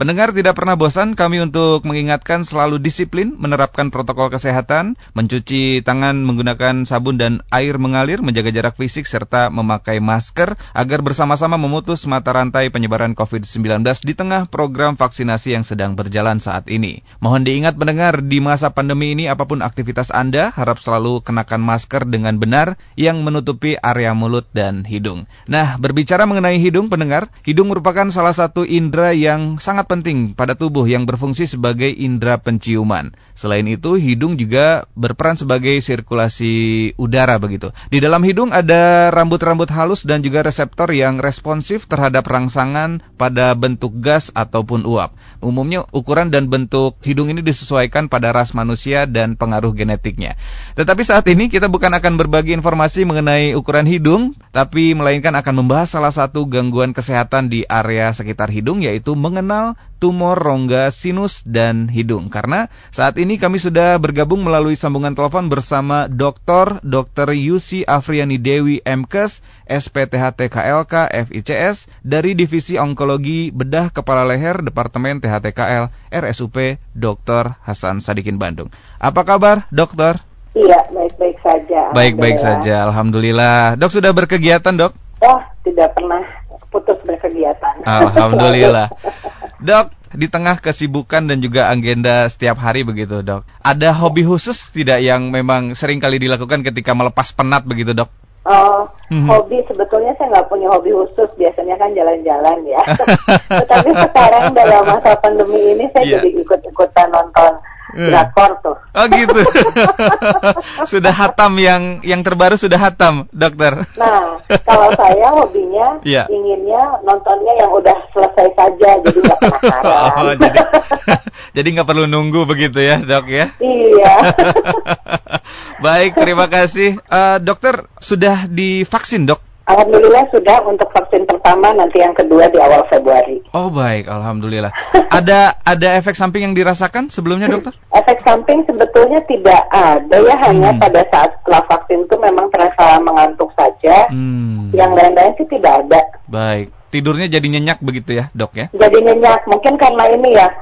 Pendengar tidak pernah bosan kami untuk mengingatkan selalu disiplin menerapkan protokol kesehatan, mencuci tangan menggunakan sabun dan air mengalir, menjaga jarak fisik serta memakai masker agar bersama-sama memutus mata rantai penyebaran COVID-19 di tengah program vaksinasi yang sedang berjalan saat ini. Mohon diingat pendengar di masa pandemi ini apa pun aktivitas Anda harap selalu kenakan masker dengan benar yang menutupi area mulut dan hidung. Nah, berbicara mengenai hidung pendengar, hidung merupakan salah satu indera yang sangat penting pada tubuh yang berfungsi sebagai indera penciuman. Selain itu, hidung juga berperan sebagai sirkulasi udara begitu. Di dalam hidung ada rambut-rambut halus dan juga reseptor yang responsif terhadap rangsangan pada bentuk gas ataupun uap. Umumnya ukuran dan bentuk hidung ini disesuaikan pada ras manusia dan pengaruh genetiknya. Tetapi saat ini kita bukan akan berbagi informasi mengenai ukuran hidung, tapi melainkan akan membahas salah satu gangguan kesehatan di area sekitar hidung yaitu mengenal tumor rongga sinus dan hidung. Karena saat ini kami sudah bergabung melalui sambungan telepon bersama Dr. Dr. Yusi Afriani Dewi MKes, SPTHT KLK FICS dari Divisi Onkologi Bedah Kepala Leher Departemen THTKL RSUP Dr. Hasan Sadikin Bandung. Apa kabar, dokter? Iya, baik-baik saja. Baik-baik saja, Alhamdulillah. Dok sudah berkegiatan, dok? Oh, tidak pernah putus berkegiatan. Alhamdulillah. dok, di tengah kesibukan dan juga agenda setiap hari begitu, dok. Ada hobi khusus tidak yang memang sering kali dilakukan ketika melepas penat begitu, dok? Oh, mm-hmm. hobi sebetulnya saya nggak punya hobi khusus. Biasanya kan jalan-jalan ya. Tetapi sekarang dalam masa pandemi ini saya yeah. jadi ikut-ikutan nonton Hmm. Drakor tuh. Oh gitu. sudah hatam yang yang terbaru sudah hatam, dokter. Nah, kalau saya hobinya yeah. inginnya nontonnya yang udah selesai saja, jadi nggak penasaran. Oh, jadi jadi nggak perlu nunggu begitu ya, dok ya? Iya. Baik, terima kasih. Uh, dokter sudah divaksin, dok? Alhamdulillah sudah untuk vaksin pertama nanti yang kedua di awal Februari. Oh baik, alhamdulillah. ada ada efek samping yang dirasakan sebelumnya dokter? Efek samping sebetulnya tidak ada ya hanya hmm. pada saat setelah vaksin itu memang terasa mengantuk saja. Hmm. Yang lain-lain sih tidak ada. Baik, tidurnya jadi nyenyak begitu ya dok ya? Jadi nyenyak, mungkin karena ini ya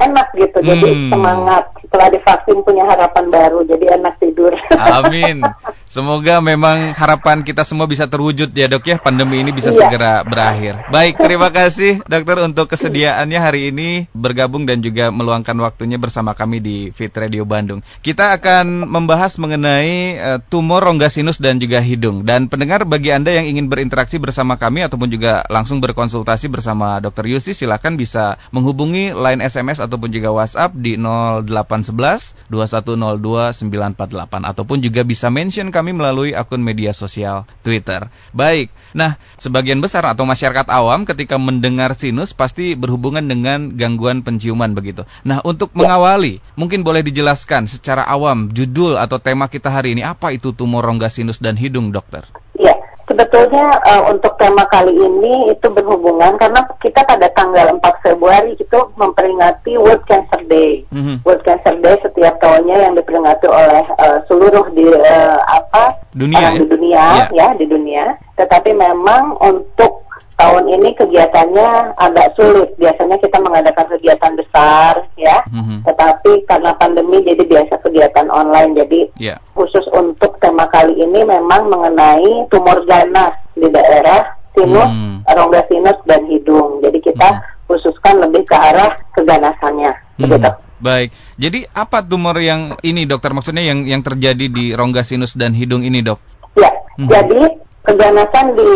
enak gitu. Hmm. jadi semangat. Setelah divaksin punya harapan baru jadi enak tidur. Amin. Semoga memang harapan kita semua bisa terwujud ya dok ya. Pandemi ini bisa iya. segera berakhir. Baik terima kasih dokter untuk kesediaannya hari ini. Bergabung dan juga meluangkan waktunya bersama kami di Fit Radio Bandung. Kita akan membahas mengenai uh, tumor rongga sinus dan juga hidung. Dan pendengar bagi anda yang ingin berinteraksi bersama kami ataupun juga langsung berkonsultasi bersama dokter Yusi silahkan bisa menghubungi line SMS ataupun juga WhatsApp di 0811 2102 948 ataupun juga bisa mention kami melalui akun media sosial Twitter. Baik. Nah, sebagian besar atau masyarakat awam ketika mendengar sinus pasti berhubungan dengan gangguan penciuman begitu. Nah, untuk mengawali, mungkin boleh dijelaskan secara awam judul atau tema kita hari ini apa itu tumor rongga sinus dan hidung, dokter? Iya. Sebetulnya uh, untuk tema kali ini itu berhubungan karena kita pada tanggal 4 Februari itu memperingati World Cancer Day. Mm-hmm. World Cancer Day setiap tahunnya yang diperingati oleh uh, seluruh di uh, apa dunia orang ya? di dunia yeah. ya di dunia. Tetapi memang untuk tahun ini kegiatannya agak sulit. Biasanya kita mengadakan kegiatan besar, ya. Mm-hmm. Tetapi karena pandemi, jadi biasa kegiatan online. Jadi yeah. khusus untuk tema kali ini memang mengenai tumor ganas di daerah sinus, mm. rongga sinus dan hidung. Jadi kita mm. khususkan lebih ke arah keganasannya. Mm. Begitu. Baik. Jadi apa tumor yang ini dokter maksudnya yang yang terjadi di rongga sinus dan hidung ini, Dok? Ya. Hmm. Jadi keganasan di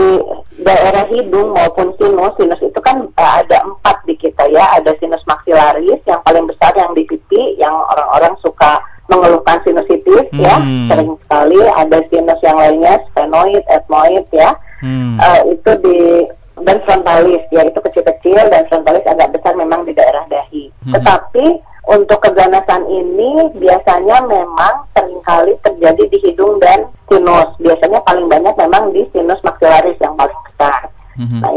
daerah hidung maupun sinus, sinus itu kan uh, ada empat di kita ya, ada sinus maksilaris yang paling besar yang di pipi, yang orang-orang suka mengeluhkan sinusitis ya, hmm. ya, sering sekali ada sinus yang lainnya, sphenoid, ethmoid ya, hmm. uh, itu di dan frontalis ya itu kecil-kecil dan frontalis agak besar memang di daerah dahi. Hmm. Tetapi untuk keganasan ini biasanya memang sering kali terjadi di hidung dan sinus. Biasanya paling banyak memang di sinus maksilaris yang paling besar. Mm-hmm. Nah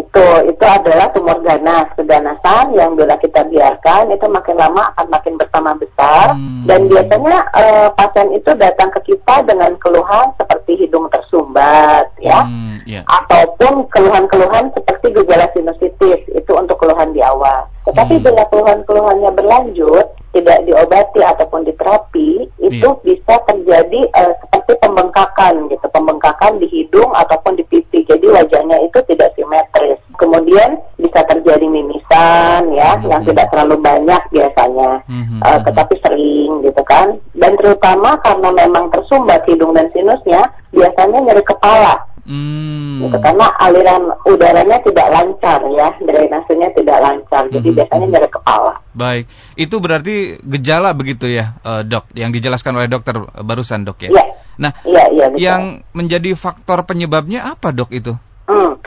itu adalah tumor ganas, keganasan yang bila kita biarkan itu makin lama akan makin bertambah besar mm-hmm. dan biasanya uh, pasien itu datang ke kita dengan keluhan seperti hidung tersumbat ya, mm, yeah. ataupun keluhan-keluhan seperti gejala sinusitis itu untuk keluhan di awal. Tetapi mm. bila keluhan-keluhannya berlanjut tidak diobati ataupun diterapi itu yeah. bisa terjadi uh, seperti pembengkakan gitu, pembengkakan di hidung ataupun di pipi. Jadi wajahnya itu tidak simetris. Kemudian bisa terjadi mimisan ya, mm-hmm. yang tidak terlalu banyak biasanya, mm-hmm. uh, tetapi sering gitu kan. Dan terutama karena memang tersumbat hidung dan sinusnya, biasanya nyeri kepala. Hmm. Gitu, karena aliran udaranya tidak lancar ya, drainasenya tidak lancar, jadi hmm. biasanya nyeri kepala. Baik, itu berarti gejala begitu ya, uh, dok, yang dijelaskan oleh dokter barusan dok ya. Iya. Nah, ya, ya, yang menjadi faktor penyebabnya apa dok itu?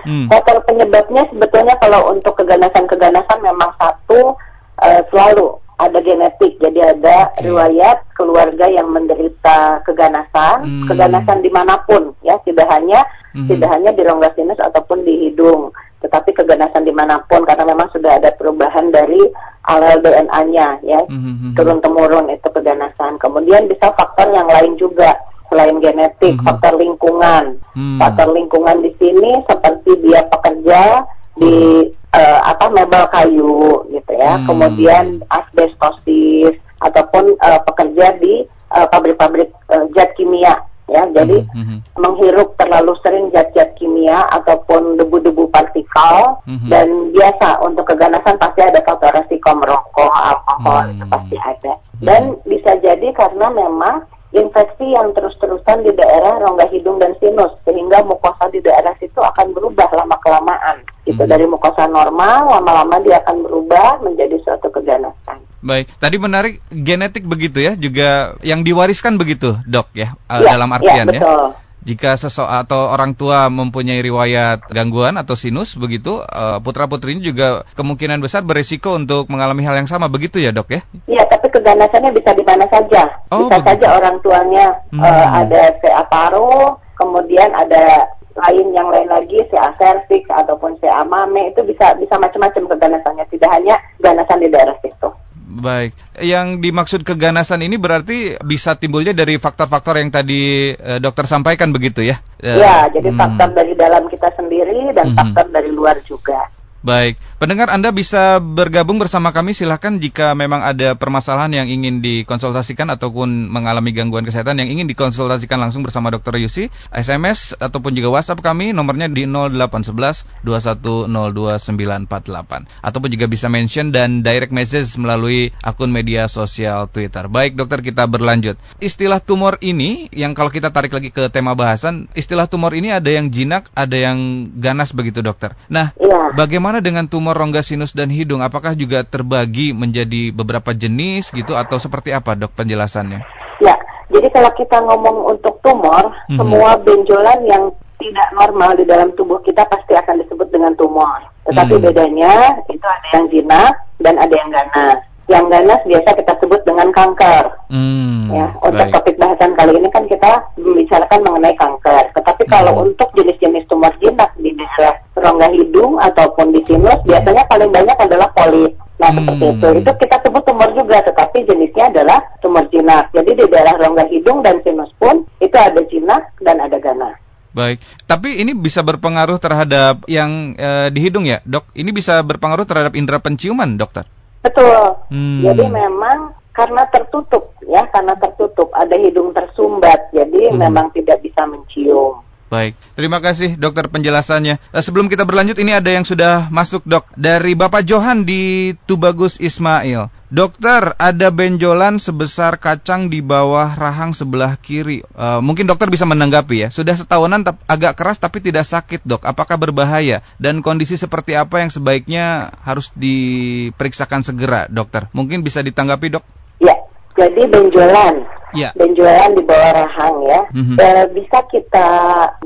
Hmm. Faktor penyebabnya sebetulnya kalau untuk keganasan-keganasan memang satu uh, selalu ada genetik, jadi ada okay. riwayat keluarga yang menderita keganasan, hmm. keganasan di mana pun, ya tidak hanya hmm. tidak hanya di rongga sinus ataupun di hidung, tetapi keganasan di mana pun karena memang sudah ada perubahan dari alel DNA-nya, ya hmm. hmm, hmm. turun temurun itu keganasan. Kemudian bisa faktor yang lain juga selain genetik, hmm. faktor lingkungan, hmm. faktor lingkungan di sini seperti dia pekerja di uh, apa mebel kayu gitu ya, hmm. kemudian asbestosis ataupun uh, pekerja di uh, pabrik-pabrik uh, zat kimia ya, jadi hmm. hmm. menghirup terlalu sering zat-zat kimia ataupun debu-debu partikel hmm. dan biasa untuk keganasan pasti ada faktor resiko merokok, alkohol hmm. itu pasti ada dan hmm. bisa jadi karena memang infeksi yang terus-terusan di daerah rongga hidung dan sinus sehingga mukosa di daerah situ akan berubah lama kelamaan. Itu hmm. dari mukosa normal lama-lama dia akan berubah menjadi suatu keganasan. Baik, tadi menarik genetik begitu ya, juga yang diwariskan begitu, Dok ya, ya dalam artian ya. Betul. ya jika seseorang atau orang tua mempunyai riwayat gangguan atau sinus begitu, uh, putra putrinya juga kemungkinan besar beresiko untuk mengalami hal yang sama begitu ya dok ya? Iya, tapi keganasannya bisa di mana saja. Oh, bisa begitu. saja orang tuanya hmm. uh, ada CA paru, kemudian ada lain yang lain lagi CA cervix ataupun CA mame itu bisa bisa macam-macam keganasannya, tidak hanya ganasan di daerah situ. Baik, yang dimaksud keganasan ini berarti bisa timbulnya dari faktor-faktor yang tadi uh, dokter sampaikan begitu ya? Iya, uh, jadi hmm. faktor dari dalam kita sendiri dan hmm. faktor dari luar juga. Baik, pendengar Anda bisa bergabung bersama kami silahkan jika memang ada permasalahan yang ingin dikonsultasikan ataupun mengalami gangguan kesehatan yang ingin dikonsultasikan langsung bersama Dr. Yusi, SMS ataupun juga WhatsApp kami nomornya di 0811 2102948 ataupun juga bisa mention dan direct message melalui akun media sosial Twitter. Baik dokter kita berlanjut. Istilah tumor ini yang kalau kita tarik lagi ke tema bahasan, istilah tumor ini ada yang jinak, ada yang ganas begitu dokter. Nah, ya. bagaimana Bagaimana dengan tumor rongga sinus dan hidung? Apakah juga terbagi menjadi beberapa jenis gitu atau seperti apa dok penjelasannya? Ya, jadi kalau kita ngomong untuk tumor, hmm. semua benjolan yang tidak normal di dalam tubuh kita pasti akan disebut dengan tumor. Tetapi hmm. bedanya itu ada yang jinak dan ada yang ganas yang ganas biasa kita sebut dengan kanker. Hmm, ya, untuk baik. topik bahasan kali ini kan kita membicarakan mengenai kanker. Tetapi hmm. kalau untuk jenis-jenis tumor jinak di daerah rongga hidung ataupun di sinus, biasanya paling banyak adalah polit. Nah, hmm. seperti itu. Itu kita sebut tumor juga, tetapi jenisnya adalah tumor jinak. Jadi di daerah rongga hidung dan sinus pun itu ada jinak dan ada ganas. Baik, tapi ini bisa berpengaruh terhadap yang e, di hidung ya, dok? Ini bisa berpengaruh terhadap indera penciuman, dokter? Betul. Hmm. Jadi memang karena tertutup ya, karena tertutup ada hidung tersumbat, jadi hmm. memang tidak bisa mencium. Baik, terima kasih dokter penjelasannya. Eh, sebelum kita berlanjut, ini ada yang sudah masuk dok dari Bapak Johan di Tubagus Ismail. Dokter, ada benjolan sebesar kacang di bawah rahang sebelah kiri. Uh, mungkin dokter bisa menanggapi ya. Sudah setahunan agak keras tapi tidak sakit dok. Apakah berbahaya? Dan kondisi seperti apa yang sebaiknya harus diperiksakan segera dokter? Mungkin bisa ditanggapi dok? Ya, jadi benjolan, ya. benjolan di bawah rahang ya, mm-hmm. e, bisa kita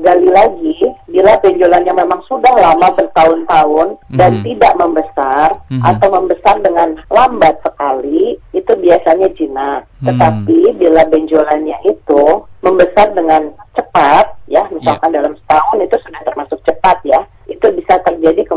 gali lagi bila benjolannya memang sudah lama bertahun-tahun mm-hmm. dan tidak membesar mm-hmm. atau membesar dengan lambat sekali, itu biasanya jinak. Mm-hmm. Tetapi bila benjolannya itu membesar dengan cepat, ya, misalkan yeah. dalam setahun itu sudah termasuk cepat ya, itu bisa terjadi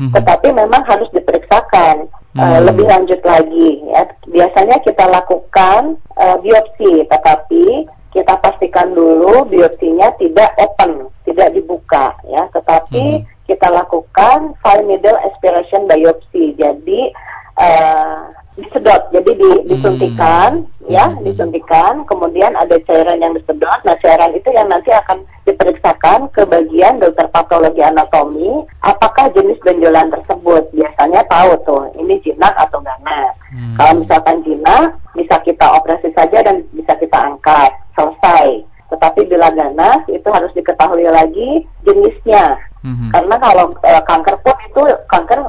hmm. tetapi memang harus diperiksakan hmm. uh, lebih lanjut lagi. Ya. Biasanya kita lakukan uh, biopsi, tetapi kita pastikan dulu biopsinya tidak open, tidak dibuka, ya. Tetapi hmm. kita lakukan fine needle aspiration biopsi. Jadi uh, disedot. Jadi di, hmm. disuntikan hmm. ya disuntikan. Kemudian ada cairan yang disedot. Nah cairan itu yang nanti akan diperiksakan ke bagian dokter patologi anatomi. Apakah jenis benjolan tersebut? Biasanya tahu tuh ini jinak atau ganas hmm. kalau misalkan jinak bisa kita operasi saja dan bisa kita angkat. Selesai. Tetapi bila ganas itu harus diketahui lagi jenisnya. Mm-hmm. Karena kalau e, kanker pun itu kanker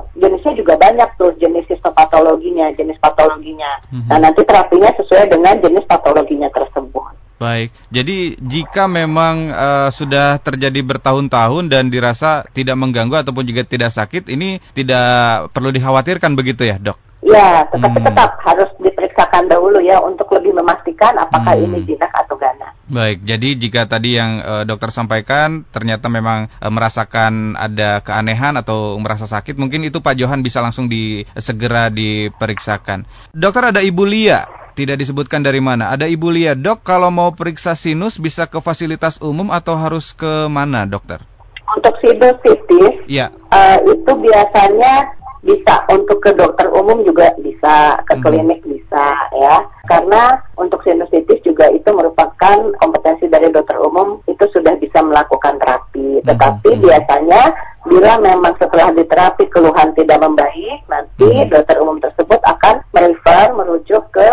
Mm-hmm. Nah nanti terapinya sesuai dengan jenis patologinya tersebut. Baik, jadi jika memang uh, sudah terjadi bertahun-tahun dan dirasa tidak mengganggu ataupun juga tidak sakit, ini tidak perlu dikhawatirkan begitu ya, dok? Ya, tetapi hmm. tetap harus diperiksakan dahulu ya untuk lebih memastikan apakah hmm. ini jinak atau ganas. Baik, jadi jika tadi yang uh, dokter sampaikan ternyata memang uh, merasakan ada keanehan atau merasa sakit, mungkin itu Pak Johan bisa langsung di segera diperiksakan. Dokter ada Ibu Lia, tidak disebutkan dari mana. Ada Ibu Lia, dok kalau mau periksa sinus bisa ke fasilitas umum atau harus ke mana, dokter? Untuk sinusitis, ya. uh, itu biasanya bisa untuk ke dokter umum juga bisa ke hmm. klinik bisa ya karena untuk sinusitis juga itu merupakan kompetensi dari dokter umum itu sudah bisa melakukan terapi hmm. tetapi hmm. biasanya bila memang setelah diterapi keluhan tidak membaik nanti hmm. dokter umum tersebut akan merefer merujuk ke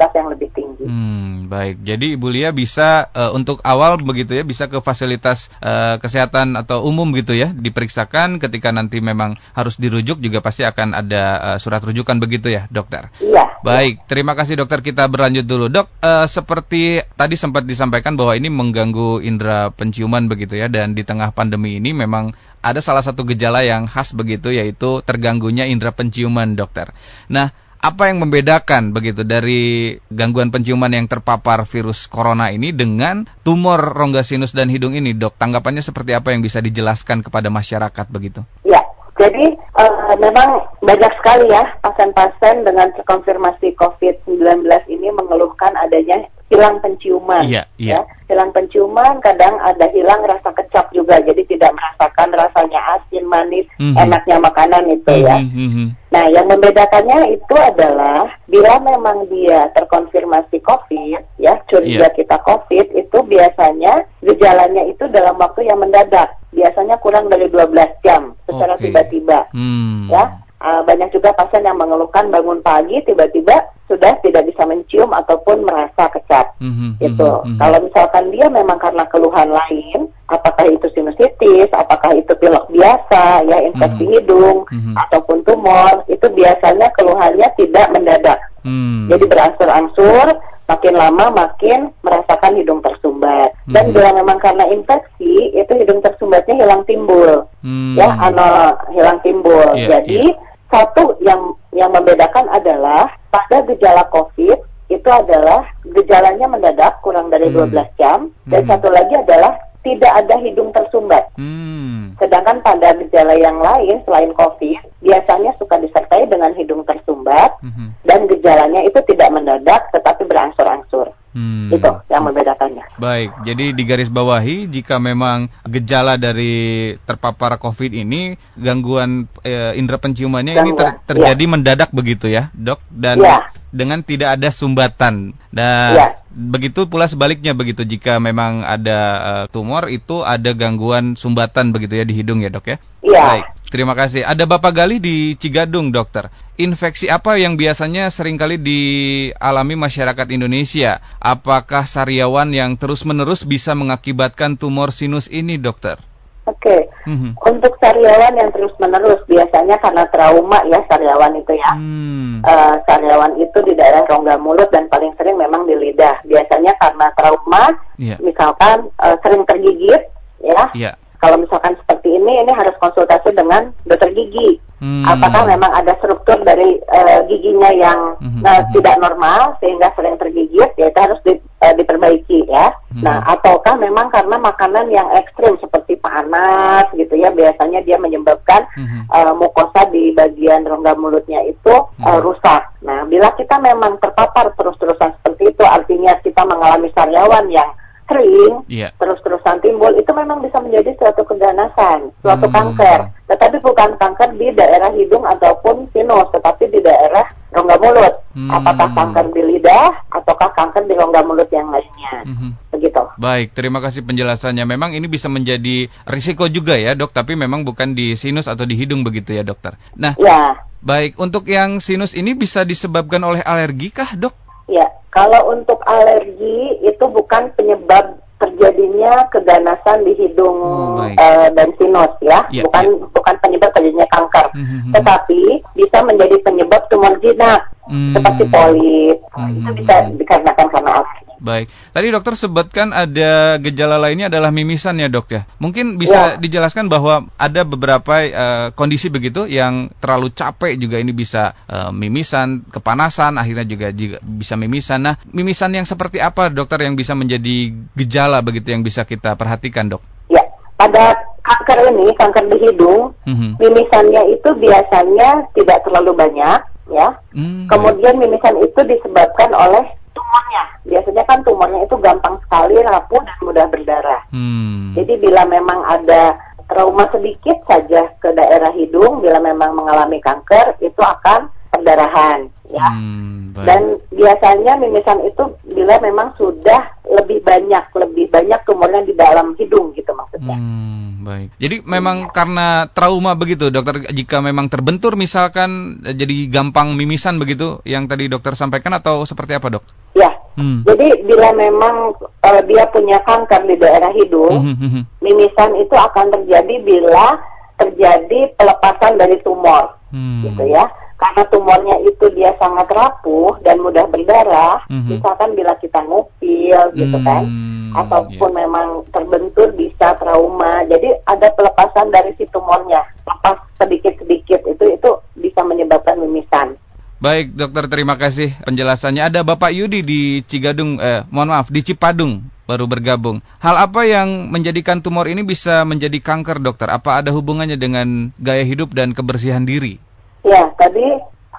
fasilitas yang lebih tinggi. Hmm, baik. Jadi Ibu Lia bisa uh, untuk awal begitu ya bisa ke fasilitas uh, kesehatan atau umum gitu ya diperiksakan ketika nanti memang harus dirujuk juga pasti akan ada uh, surat rujukan begitu ya, dokter. Iya. Baik, terima kasih dokter kita berlanjut dulu. Dok, uh, seperti tadi sempat disampaikan bahwa ini mengganggu indera penciuman begitu ya dan di tengah pandemi ini memang ada salah satu gejala yang khas begitu yaitu terganggunya indera penciuman, dokter. Nah, apa yang membedakan begitu dari gangguan penciuman yang terpapar virus corona ini dengan tumor rongga sinus dan hidung ini, dok? Tanggapannya seperti apa yang bisa dijelaskan kepada masyarakat begitu? Ya, jadi uh, memang banyak sekali ya pasien-pasien dengan terkonfirmasi COVID-19 ini mengeluhkan adanya hilang penciuman. Iya, iya. Ya. Hilang penciuman, kadang ada hilang rasa kecap juga, jadi tidak merasakan rasanya asin, manis, mm -hmm. enaknya makanan itu ya. Mm -hmm. Nah, yang membedakannya itu adalah bila memang dia terkonfirmasi COVID, ya curiga yeah. kita COVID, itu biasanya gejalanya itu dalam waktu yang mendadak, biasanya kurang dari 12 jam secara tiba-tiba, okay. hmm. ya Uh, banyak juga pasien yang mengeluhkan bangun pagi tiba-tiba sudah tidak bisa mencium ataupun merasa kecat. Mm-hmm, gitu. Mm-hmm. Kalau misalkan dia memang karena keluhan lain, apakah itu sinusitis, apakah itu pilek biasa, ya infeksi mm-hmm. hidung mm-hmm. ataupun tumor, itu biasanya keluhannya tidak mendadak. Mm. Jadi berangsur-angsur, makin lama makin merasakan hidung tersumbat. Mm-hmm. Dan bila memang karena infeksi, itu hidung tersumbatnya hilang timbul, mm. ya, ano hilang timbul. Yeah, Jadi yeah satu yang yang membedakan adalah pada gejala COVID itu adalah gejalanya mendadak kurang dari hmm. 12 jam dan hmm. satu lagi adalah tidak ada hidung tersumbat. Hmm. Sedangkan pada gejala yang lain selain COVID biasanya suka disertai dengan hidung tersumbat hmm. dan gejalanya itu tidak mendadak tetapi berangsur-angsur. Hmm. Itu yang membedakannya. Baik, jadi di garis bawahi jika memang gejala dari terpapar COVID ini gangguan e, indera penciumannya gangguan, ini ter, terjadi ya. mendadak begitu ya, dok, dan ya. dengan tidak ada sumbatan. Dan ya. begitu pula sebaliknya begitu jika memang ada uh, tumor itu ada gangguan sumbatan begitu ya di hidung ya, dok ya. Iya. Baik. Terima kasih. Ada Bapak Gali di Cigadung, dokter. Infeksi apa yang biasanya sering kali dialami masyarakat Indonesia? Apakah sariawan yang terus-menerus bisa mengakibatkan tumor sinus ini, dokter? Oke, okay. mm-hmm. untuk sariawan yang terus-menerus biasanya karena trauma ya sariawan itu ya. Mm. Uh, sariawan itu di daerah rongga mulut dan paling sering memang di lidah. Biasanya karena trauma, yeah. misalkan uh, sering tergigit ya. Yeah kalau misalkan seperti ini, ini harus konsultasi dengan dokter gigi. Hmm. Apakah memang ada struktur dari uh, giginya yang hmm. uh, tidak normal sehingga sering tergigit? Ya itu harus di, uh, diperbaiki ya. Hmm. Nah, ataukah memang karena makanan yang ekstrim seperti panas gitu ya, biasanya dia menyebabkan hmm. uh, mukosa di bagian rongga mulutnya itu hmm. uh, rusak. Nah, bila kita memang terpapar terus-terusan seperti itu, artinya kita mengalami sariawan yang kering, yeah. terus-terusan timbul, itu memang bisa menjadi suatu keganasan, suatu hmm. kanker. Tetapi bukan kanker di daerah hidung ataupun sinus, tetapi di daerah rongga mulut. Hmm. Apakah kanker di lidah ataukah kanker di rongga mulut yang lainnya. Hmm. Begitu. Baik, terima kasih penjelasannya. Memang ini bisa menjadi risiko juga ya, Dok, tapi memang bukan di sinus atau di hidung begitu ya, Dokter. Nah, ya. Baik, untuk yang sinus ini bisa disebabkan oleh alergi kah, Dok? Ya, kalau untuk alergi itu bukan penyebab terjadinya keganasan di hidung oh, uh, dan sinus ya, ya bukan ya. bukan penyebab terjadinya kanker, mm -hmm. tetapi bisa menjadi penyebab tumor jinak mm -hmm. seperti polip. Mm -hmm. Itu bisa dikarenakan karena alergi. Baik. Tadi dokter sebutkan ada gejala lainnya adalah mimisan ya dok ya. Mungkin bisa ya. dijelaskan bahwa ada beberapa uh, kondisi begitu yang terlalu capek juga ini bisa uh, mimisan, kepanasan, akhirnya juga, juga bisa mimisan. Nah, mimisan yang seperti apa dokter yang bisa menjadi gejala begitu yang bisa kita perhatikan dok? Ya, pada kanker ini, kanker di hidung, mm -hmm. mimisannya itu biasanya tidak terlalu banyak ya. Mm, Kemudian mimisan itu disebabkan oleh tumornya. Biasanya kan tumornya itu gampang sekali rapuh dan mudah berdarah. Hmm. Jadi bila memang ada trauma sedikit saja ke daerah hidung, bila memang mengalami kanker, itu akan perdarahan, ya. Hmm, Dan biasanya mimisan itu bila memang sudah lebih banyak, lebih banyak tumornya di dalam hidung gitu maksudnya. Hmm, baik. Jadi memang ya. karena trauma begitu, dokter. Jika memang terbentur, misalkan jadi gampang mimisan begitu, yang tadi dokter sampaikan atau seperti apa, dok? Ya, Hmm. Jadi bila memang uh, dia punya kanker di daerah hidung, hmm, hmm, hmm. mimisan itu akan terjadi bila terjadi pelepasan dari tumor, hmm. gitu ya. Karena tumornya itu dia sangat rapuh dan mudah berdarah, hmm. misalkan bila kita ngupil, gitu hmm. kan, ataupun yeah. memang terbentur bisa trauma. Jadi ada pelepasan dari si tumornya, lepas sedikit-sedikit itu itu bisa menyebabkan mimisan. Baik, dokter terima kasih penjelasannya. Ada Bapak Yudi di Cigadung, eh, mohon maaf, di Cipadung baru bergabung. Hal apa yang menjadikan tumor ini bisa menjadi kanker, dokter? Apa ada hubungannya dengan gaya hidup dan kebersihan diri? Ya, tadi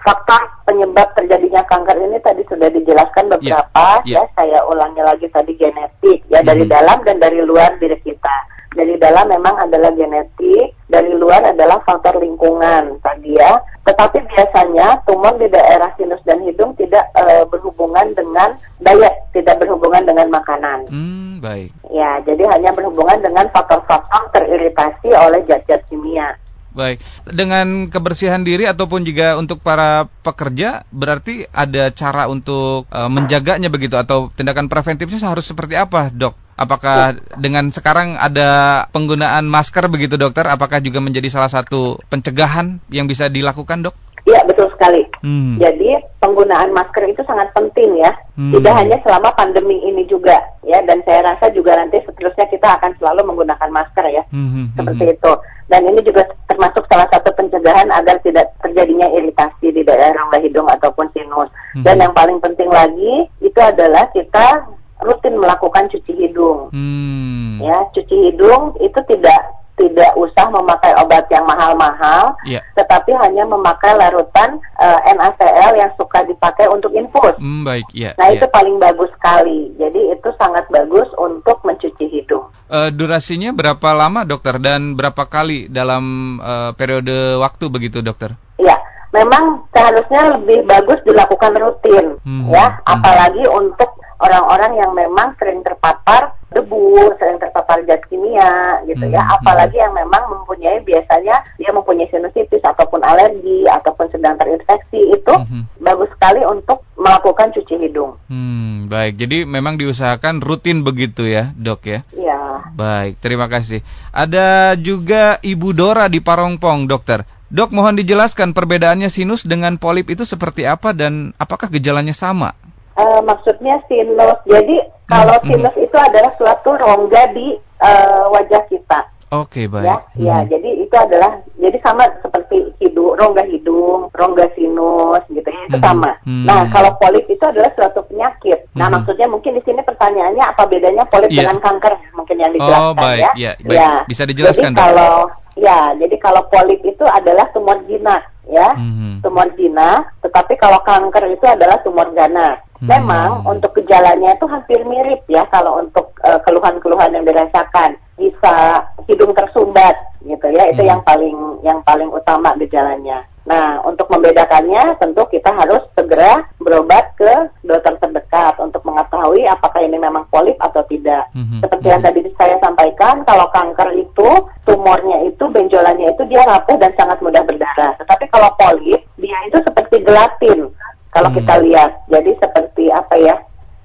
faktor penyebab terjadinya kanker ini tadi sudah dijelaskan ya, beberapa. Yeah, yeah. Ya, saya ulangi lagi tadi genetik, ya mm -hmm. dari dalam dan dari luar diri kita dari dalam memang adalah genetik, dari luar adalah faktor lingkungan tadi ya. Tetapi biasanya tumor di daerah sinus dan hidung tidak e, berhubungan dengan diet, tidak berhubungan dengan makanan. Hmm, baik. Ya, jadi hanya berhubungan dengan faktor-faktor teriritasi oleh zat-zat kimia. Baik, dengan kebersihan diri ataupun juga untuk para pekerja berarti ada cara untuk e, menjaganya begitu atau tindakan preventifnya harus seperti apa, Dok? Apakah dengan sekarang ada penggunaan masker begitu dokter? Apakah juga menjadi salah satu pencegahan yang bisa dilakukan dok? Betul sekali. Hmm. Jadi penggunaan masker itu sangat penting ya. Hmm. Tidak hanya selama pandemi ini juga ya. Dan saya rasa juga nanti seterusnya kita akan selalu menggunakan masker ya. Hmm. hmm, hmm Seperti hmm. itu. Dan ini juga termasuk salah satu pencegahan agar tidak terjadinya iritasi di daerah rongga hidung ataupun sinus. Hmm. Dan yang paling penting lagi itu adalah kita rutin melakukan cuci hidung. Hmm. Ya, cuci hidung itu tidak tidak usah memakai obat yang mahal-mahal, yeah. tetapi hanya memakai larutan uh, eh, NaCl yang suka dipakai untuk infus. Mm, baik, yeah, Nah yeah. itu paling bagus sekali. Jadi itu sangat bagus untuk mencuci hidung. Uh, durasinya berapa lama dokter dan berapa kali dalam uh, periode waktu begitu dokter? Ya, memang seharusnya lebih bagus dilakukan rutin, hmm. ya, hmm. apalagi hmm. untuk orang-orang yang memang sering terpapar debu, sering terpapar zat kimia gitu ya. hmm. ya, apalagi yang memang mempunyai biasanya dia mempunyai sinusitis ataupun alergi ataupun sedang terinfeksi itu hmm. bagus sekali untuk melakukan cuci hidung. Hmm, baik. Jadi memang diusahakan rutin begitu ya, Dok ya? Iya. Baik, terima kasih. Ada juga Ibu Dora di Parongpong, Dokter. Dok, mohon dijelaskan perbedaannya sinus dengan polip itu seperti apa dan apakah gejalanya sama? Uh, maksudnya sinus. Jadi kalau hmm. sinus itu adalah suatu rongga di uh, wajah kita. Oke, baik. Ya, ya, Hmm. jadi itu adalah jadi sama seperti hidung, rongga hidung, rongga sinus gitu ya, itu Mhm. sama. Hmm. Nah, kalau polip itu adalah suatu penyakit. Nah, Mhm. maksudnya mungkin di sini pertanyaannya apa bedanya polip Iya. dengan kanker? Mungkin yang dijelaskan Oh, baik. ya. Ya, baik. Bisa dijelaskan, Jadi kalau ya, jadi kalau polip itu adalah tumor jinak ya. Mhm. Tumor jinak, tetapi kalau kanker itu adalah tumor ganas. Hmm. Memang untuk gejalanya itu hampir mirip ya kalau untuk eh, keluhan-keluhan yang dirasakan bisa hidung tersumbat gitu ya itu Hmm. yang paling yang paling utama gejalanya. Nah untuk membedakannya tentu kita harus segera berobat ke dokter terdekat untuk mengetahui apakah ini memang polip atau tidak. Mhm. Seperti yang Mhm. tadi saya sampaikan kalau kanker itu tumornya itu benjolannya itu dia rapuh dan sangat mudah berdarah. Tetapi kalau polip dia itu seperti gelatin kalau Hmm. kita lihat. Jadi seperti apa ya?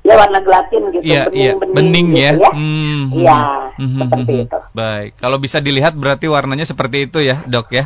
Ya warna gelatin gitu, Iya, iya, bening-bening bening gitu ya. ya. Hmm, Iya, hmm, seperti hmm, itu. Baik. Kalau bisa dilihat berarti warnanya seperti itu ya, Dok ya.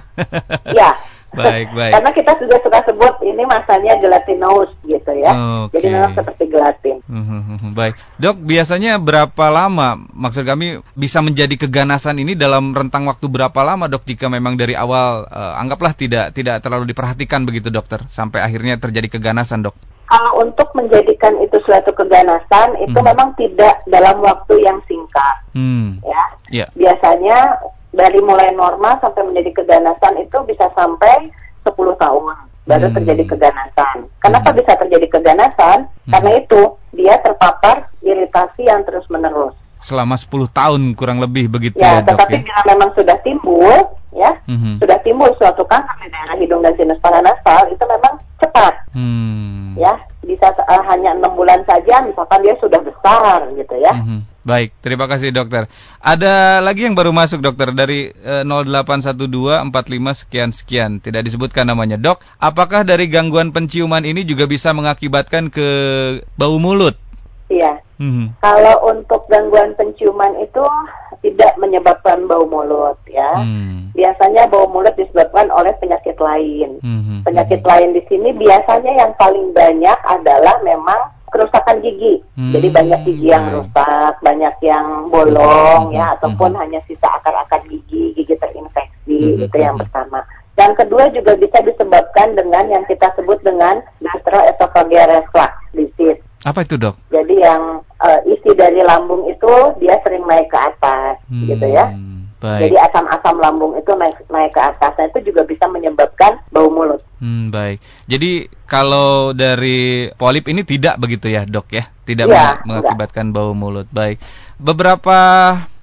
Ya. Baik, baik. Karena kita juga suka sebut ini masanya gelatinous gitu ya. Oke. Jadi memang seperti gelatin. Hmm, Baik, dok. Biasanya berapa lama? Maksud kami bisa menjadi keganasan ini dalam rentang waktu berapa lama, dok? Jika memang dari awal eh, anggaplah tidak tidak terlalu diperhatikan begitu, dokter, sampai akhirnya terjadi keganasan, dok. Kalau untuk menjadikan itu suatu keganasan itu Hmm. memang tidak dalam waktu yang singkat Hmm, ya. ya. Biasanya dari mulai normal sampai menjadi keganasan itu bisa sampai 10 tahun baru Hmm. terjadi keganasan. Kenapa Hmm. bisa terjadi keganasan? Hmm. Karena itu dia terpapar iritasi yang terus-menerus. Selama 10 tahun kurang lebih begitu ya, Ya, dok tetapi ya. memang sudah timbul, ya, Mhm. sudah timbul suatu kanker di daerah hidung dan sinus paranasal itu memang cepat, Hmm. ya, bisa eh, hanya enam bulan saja, misalkan dia sudah besar, gitu ya. Mhm. Baik, terima kasih dokter. Ada lagi yang baru masuk dokter dari eh, 081245 sekian sekian. Tidak disebutkan namanya. Dok, apakah dari gangguan penciuman ini juga bisa mengakibatkan ke bau mulut? Iya. Mhm. Kalau untuk gangguan penciuman itu tidak menyebabkan bau mulut, ya. Hmm. Biasanya bau mulut disebabkan oleh penyakit lain. Mhm. Penyakit lain di sini biasanya yang paling banyak adalah memang kerusakan gigi. Hmm, Jadi banyak gigi yang baik. rusak, banyak yang bolong Hmm, ya ataupun hmm. hanya sisa akar-akar gigi, gigi terinfeksi Hmm, itu yang hmm. pertama. Yang kedua juga bisa disebabkan dengan yang kita sebut dengan gastroesophageal reflux disease. Apa itu dok? Jadi yang eh, isi dari lambung itu dia sering naik ke atas Hmm, gitu ya. Baik. Jadi asam-asam lambung itu naik naik ke atas. Nah, itu juga bisa menyebabkan bau mulut. Hmm, baik. Jadi kalau dari polip ini tidak begitu ya, Dok ya? Tidak meng- mengakibatkan bau mulut. Baik. Beberapa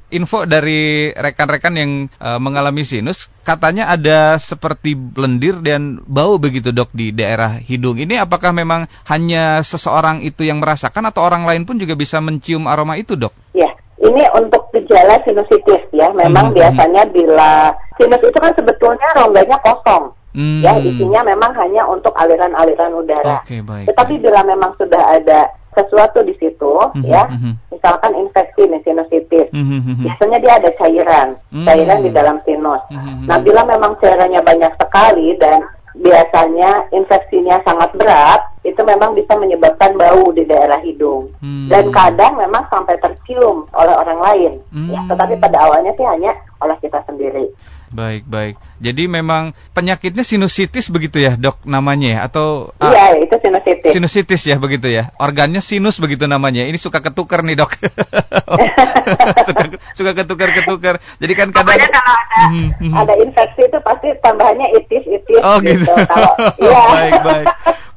info dari rekan-rekan yang eh, mengalami sinus, katanya ada seperti lendir dan bau begitu, Dok, di daerah hidung. Ini apakah memang hanya seseorang itu yang merasakan atau orang lain pun juga bisa mencium aroma itu, Dok? Ya, ini untuk gejala sinusitis ya. Memang Mhm. biasanya bila sinus itu kan sebetulnya rongganya kosong. Hmm. Ya, isinya memang hanya untuk aliran-aliran udara. Oke, baik. Tetapi bila memang sudah ada sesuatu di situ Mhm, ya, mhm. misalkan infeksi nih sinusitis. Hmm, hmm, hmm, hmm. Biasanya dia ada cairan, Hmm. cairan di dalam sinus. Mhm. Nah, bila memang cairannya banyak sekali dan biasanya infeksinya sangat berat, itu memang bisa menyebabkan bau di daerah hidung. Hmm. Dan kadang memang sampai tercium oleh orang lain. Ya, Hmm. tetapi pada awalnya sih hanya oleh kita sendiri. Baik, baik. Jadi memang penyakitnya sinusitis begitu ya, Dok, namanya ya? Atau ah, Iya, itu sinusitis. sinusitis ya begitu ya? Organnya sinus begitu namanya. Ini suka ketukar nih, Dok. suka suka ketukar-ketukar. Jadi kan kadang Pokoknya kalau ada Mhm, mhm. ada infeksi itu pasti tambahannya itis-itis Oh gitu. Kalau iya. baik, baik.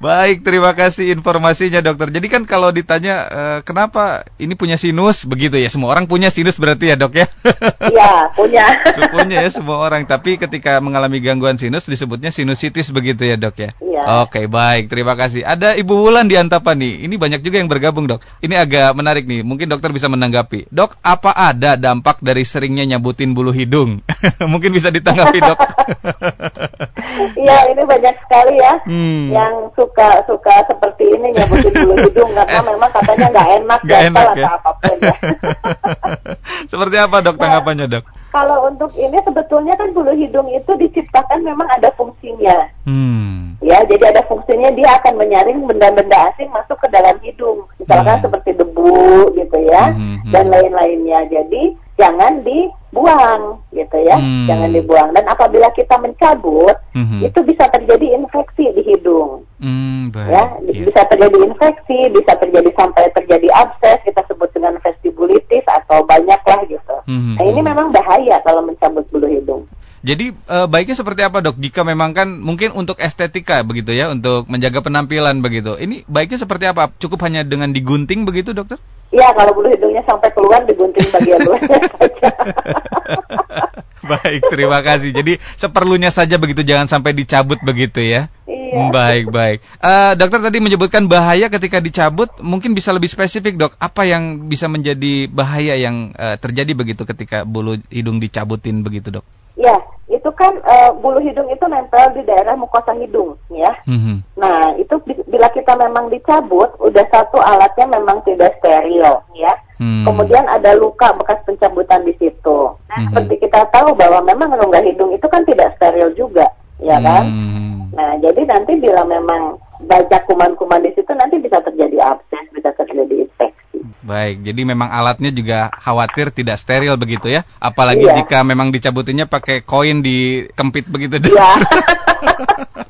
Baik, terima kasih informasinya dokter. Jadi kan kalau ditanya eh, kenapa ini punya sinus begitu ya, semua orang punya sinus berarti ya dok ya? Iya, punya. punya ya semua orang. Tapi ketika mengalami gangguan sinus disebutnya sinusitis begitu ya dok ya? Iya. Oke, baik. Terima kasih. Ada Ibu Wulan di Antapani. Ini banyak juga yang bergabung dok. Ini agak menarik nih. Mungkin dokter bisa menanggapi. Dok, apa ada dampak dari seringnya nyabutin bulu hidung? Mungkin bisa ditanggapi dok. Iya, ini banyak sekali ya. Hmm. Yang suka suka seperti ini nyabutin bulu hidung karena memang katanya nggak enak, Nggak gatal enak atau ya. apa pun ya. Seperti apa dok tanggapannya dok? Kalau untuk ini sebetulnya kan bulu hidung itu diciptakan memang ada fungsinya. Hmm. Ya, jadi ada fungsinya dia akan menyaring benda-benda asing masuk ke dalam hidung. Misalkan Hmm. seperti debu gitu ya Hmm, hmm, hmm. dan lain-lainnya. Jadi jangan di buang gitu ya, Hmm. jangan dibuang. Dan apabila kita mencabut, Mhm. itu bisa terjadi infeksi di hidung, Hmm, baik. ya, Iya. bisa terjadi infeksi, bisa terjadi sampai terjadi abses, kita sebut dengan vestibulitis atau banyak lah gitu. Mhm. Nah ini memang bahaya kalau mencabut bulu hidung. Jadi eh, baiknya seperti apa dok? Jika memang kan mungkin untuk estetika begitu ya, untuk menjaga penampilan begitu. Ini baiknya seperti apa? Cukup hanya dengan digunting begitu dokter? Iya, kalau bulu hidungnya sampai keluar digunting bagian luarnya saja. Baik, terima kasih. Jadi seperlunya saja begitu, jangan sampai dicabut begitu ya. Iya. Baik, baik. Eh, dokter tadi menyebutkan bahaya ketika dicabut, mungkin bisa lebih spesifik dok. Apa yang bisa menjadi bahaya yang eh, terjadi begitu ketika bulu hidung dicabutin begitu dok? Ya, itu kan eh, bulu hidung itu nempel di daerah mukosa hidung, ya. Mhm. Nah, itu bi- bila kita memang dicabut, udah satu alatnya memang tidak steril, ya. Hmm. Kemudian ada luka bekas pencabutan di situ. Nah, Mhm. seperti kita tahu bahwa memang rongga hidung itu kan tidak steril juga, ya kan? Hmm. Nah, jadi nanti bila memang banyak kuman-kuman di situ, nanti bisa terjadi abses, bisa terjadi infeksi. Baik, jadi memang alatnya juga khawatir tidak steril begitu ya. Apalagi Iya. jika memang dicabutinnya pakai koin dikempit begitu. Iya.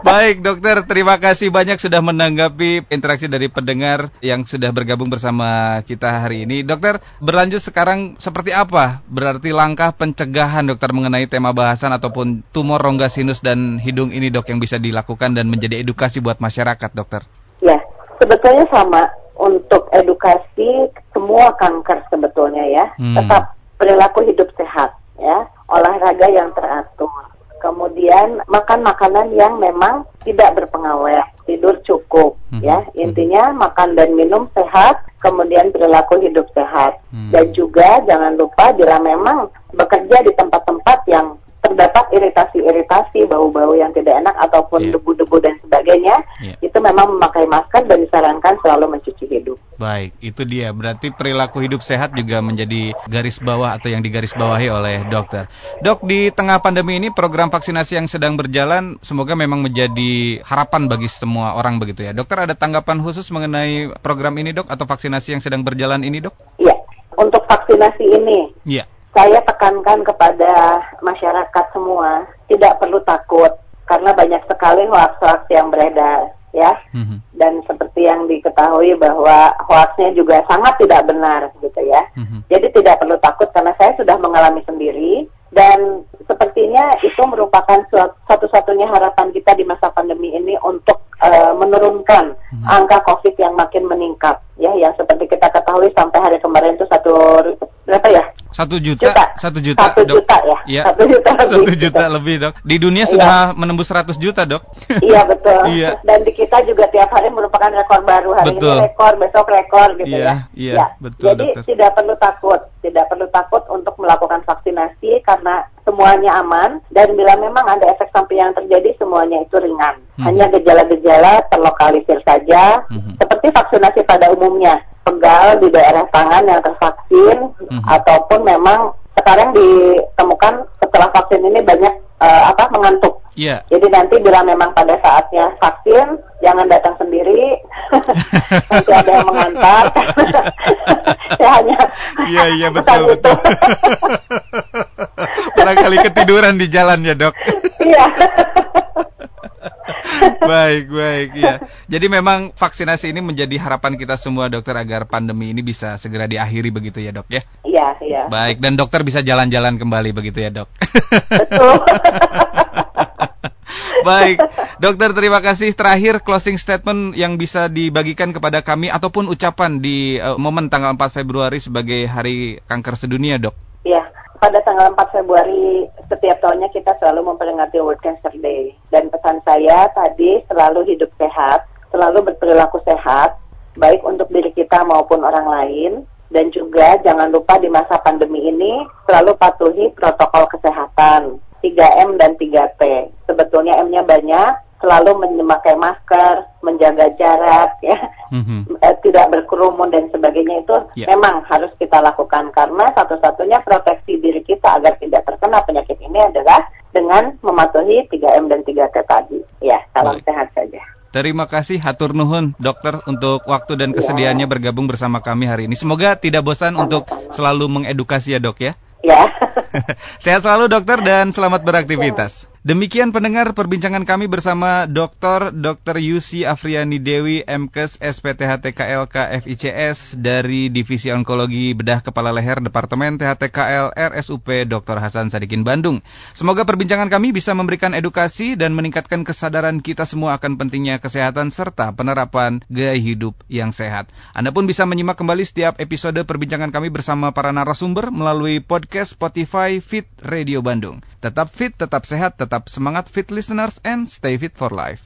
Baik dokter, terima kasih banyak sudah menanggapi interaksi dari pendengar yang sudah bergabung bersama kita hari ini. Dokter, berlanjut sekarang seperti apa? Berarti langkah pencegahan dokter mengenai tema bahasan ataupun tumor rongga sinus dan hidung ini dok yang bisa dilakukan dan menjadi edukasi buat masyarakat dokter. Ya, sebetulnya sama untuk edukasi semua kanker sebetulnya ya. Hmm. Tetap perilaku hidup sehat ya, olahraga yang teratur. Kemudian makan makanan yang memang tidak berpengawet, tidur cukup Mhm. ya. Intinya makan dan minum sehat, kemudian perilaku hidup sehat. Hmm. Dan juga jangan lupa bila memang bekerja di tempat-tempat yang terdapat iritasi-iritasi, bau-bau yang tidak enak ataupun Iya. debu-debu dan sebagainya, Iya. itu memang memakai masker dan disarankan selalu mencuci hidup. Baik, itu dia. Berarti perilaku hidup sehat juga menjadi garis bawah atau yang digarisbawahi oleh dokter. Dok, di tengah pandemi ini program vaksinasi yang sedang berjalan semoga memang menjadi harapan bagi semua orang begitu ya. Dokter ada tanggapan khusus mengenai program ini, Dok, atau vaksinasi yang sedang berjalan ini, Dok? Iya, untuk vaksinasi ini Iya. Saya tekankan kepada masyarakat semua tidak perlu takut karena banyak sekali hoax-hoax yang beredar ya Mhm. dan seperti yang diketahui bahwa hoaxnya juga sangat tidak benar gitu ya Mhm. jadi tidak perlu takut karena saya sudah mengalami sendiri dan sepertinya itu merupakan satu-satunya harapan kita di masa pandemi ini untuk eh, menurunkan Mhm. angka COVID yang makin meningkat ya yang Satu juta, Juta. satu juta, Satu Dok. juta ya? Iya. Satu juta lebih. Satu juta lebih, Dok. Di dunia Iya. sudah menembus 100 juta, Dok. Iya betul. Iya. Dan di kita juga tiap hari merupakan rekor baru. Hari Betul. ini rekor, besok rekor gitu Iya, ya. iya, Ya. betul, Jadi dokter. tidak perlu takut, tidak perlu takut untuk melakukan vaksinasi karena semuanya aman dan bila memang ada efek samping yang terjadi semuanya itu ringan. Hmm. Hanya gejala-gejala terlokalisir saja Mhm. seperti vaksinasi pada umumnya. Pegal di daerah tangan yang tervaksin Mhm. ataupun memang sekarang ditemukan setelah vaksin ini banyak eh, apa mengantuk. Iya. Jadi nanti bila memang pada saatnya vaksin, jangan datang sendiri. nanti ada yang mengantar. Saya hanya Iya, iya betul, betul. Barangkali ketiduran di jalan ya, Dok. Iya. baik, baik, ya. Jadi memang vaksinasi ini menjadi harapan kita semua dokter agar pandemi ini bisa segera diakhiri begitu ya, Dok ya. Iya, iya. Baik, dan dokter bisa jalan-jalan kembali begitu ya, Dok. Betul. Baik, dokter terima kasih. Terakhir closing statement yang bisa dibagikan kepada kami ataupun ucapan di eh, momen tanggal 4 Februari sebagai Hari Kanker Sedunia, Dok. Pada tanggal 4 Februari setiap tahunnya kita selalu memperingati World Cancer Day. Dan pesan saya tadi selalu hidup sehat, selalu berperilaku sehat, baik untuk diri kita maupun orang lain. Dan juga jangan lupa di masa pandemi ini selalu patuhi protokol kesehatan 3M dan 3T. Sebetulnya M-nya banyak, selalu memakai masker, menjaga jarak, ya Mhm. eh, tidak berkerumun dan sebagainya itu Ya. memang harus kita lakukan karena satu-satunya proteksi diri kita agar tidak terkena penyakit ini adalah dengan mematuhi 3M dan 3T tadi. Ya, salam Baik. sehat saja. Terima kasih hatur nuhun dokter untuk waktu dan kesediaannya ya. bergabung bersama kami hari ini. Semoga tidak bosan Sama-sama. untuk selalu mengedukasi ya dok ya. Ya. Sehat selalu dokter dan selamat beraktivitas. Demikian pendengar perbincangan kami bersama Dr. Dr. Yusi Afriani Dewi MKes SPTHTKLK FICS dari Divisi Onkologi Bedah Kepala Leher Departemen THTKL RSUP Dr. Hasan Sadikin Bandung. Semoga perbincangan kami bisa memberikan edukasi dan meningkatkan kesadaran kita semua akan pentingnya kesehatan serta penerapan gaya hidup yang sehat. Anda pun bisa menyimak kembali setiap episode perbincangan kami bersama para narasumber melalui podcast Spotify Fit Radio Bandung. Tetap fit, tetap sehat, tetap semangat fit listeners and stay fit for life.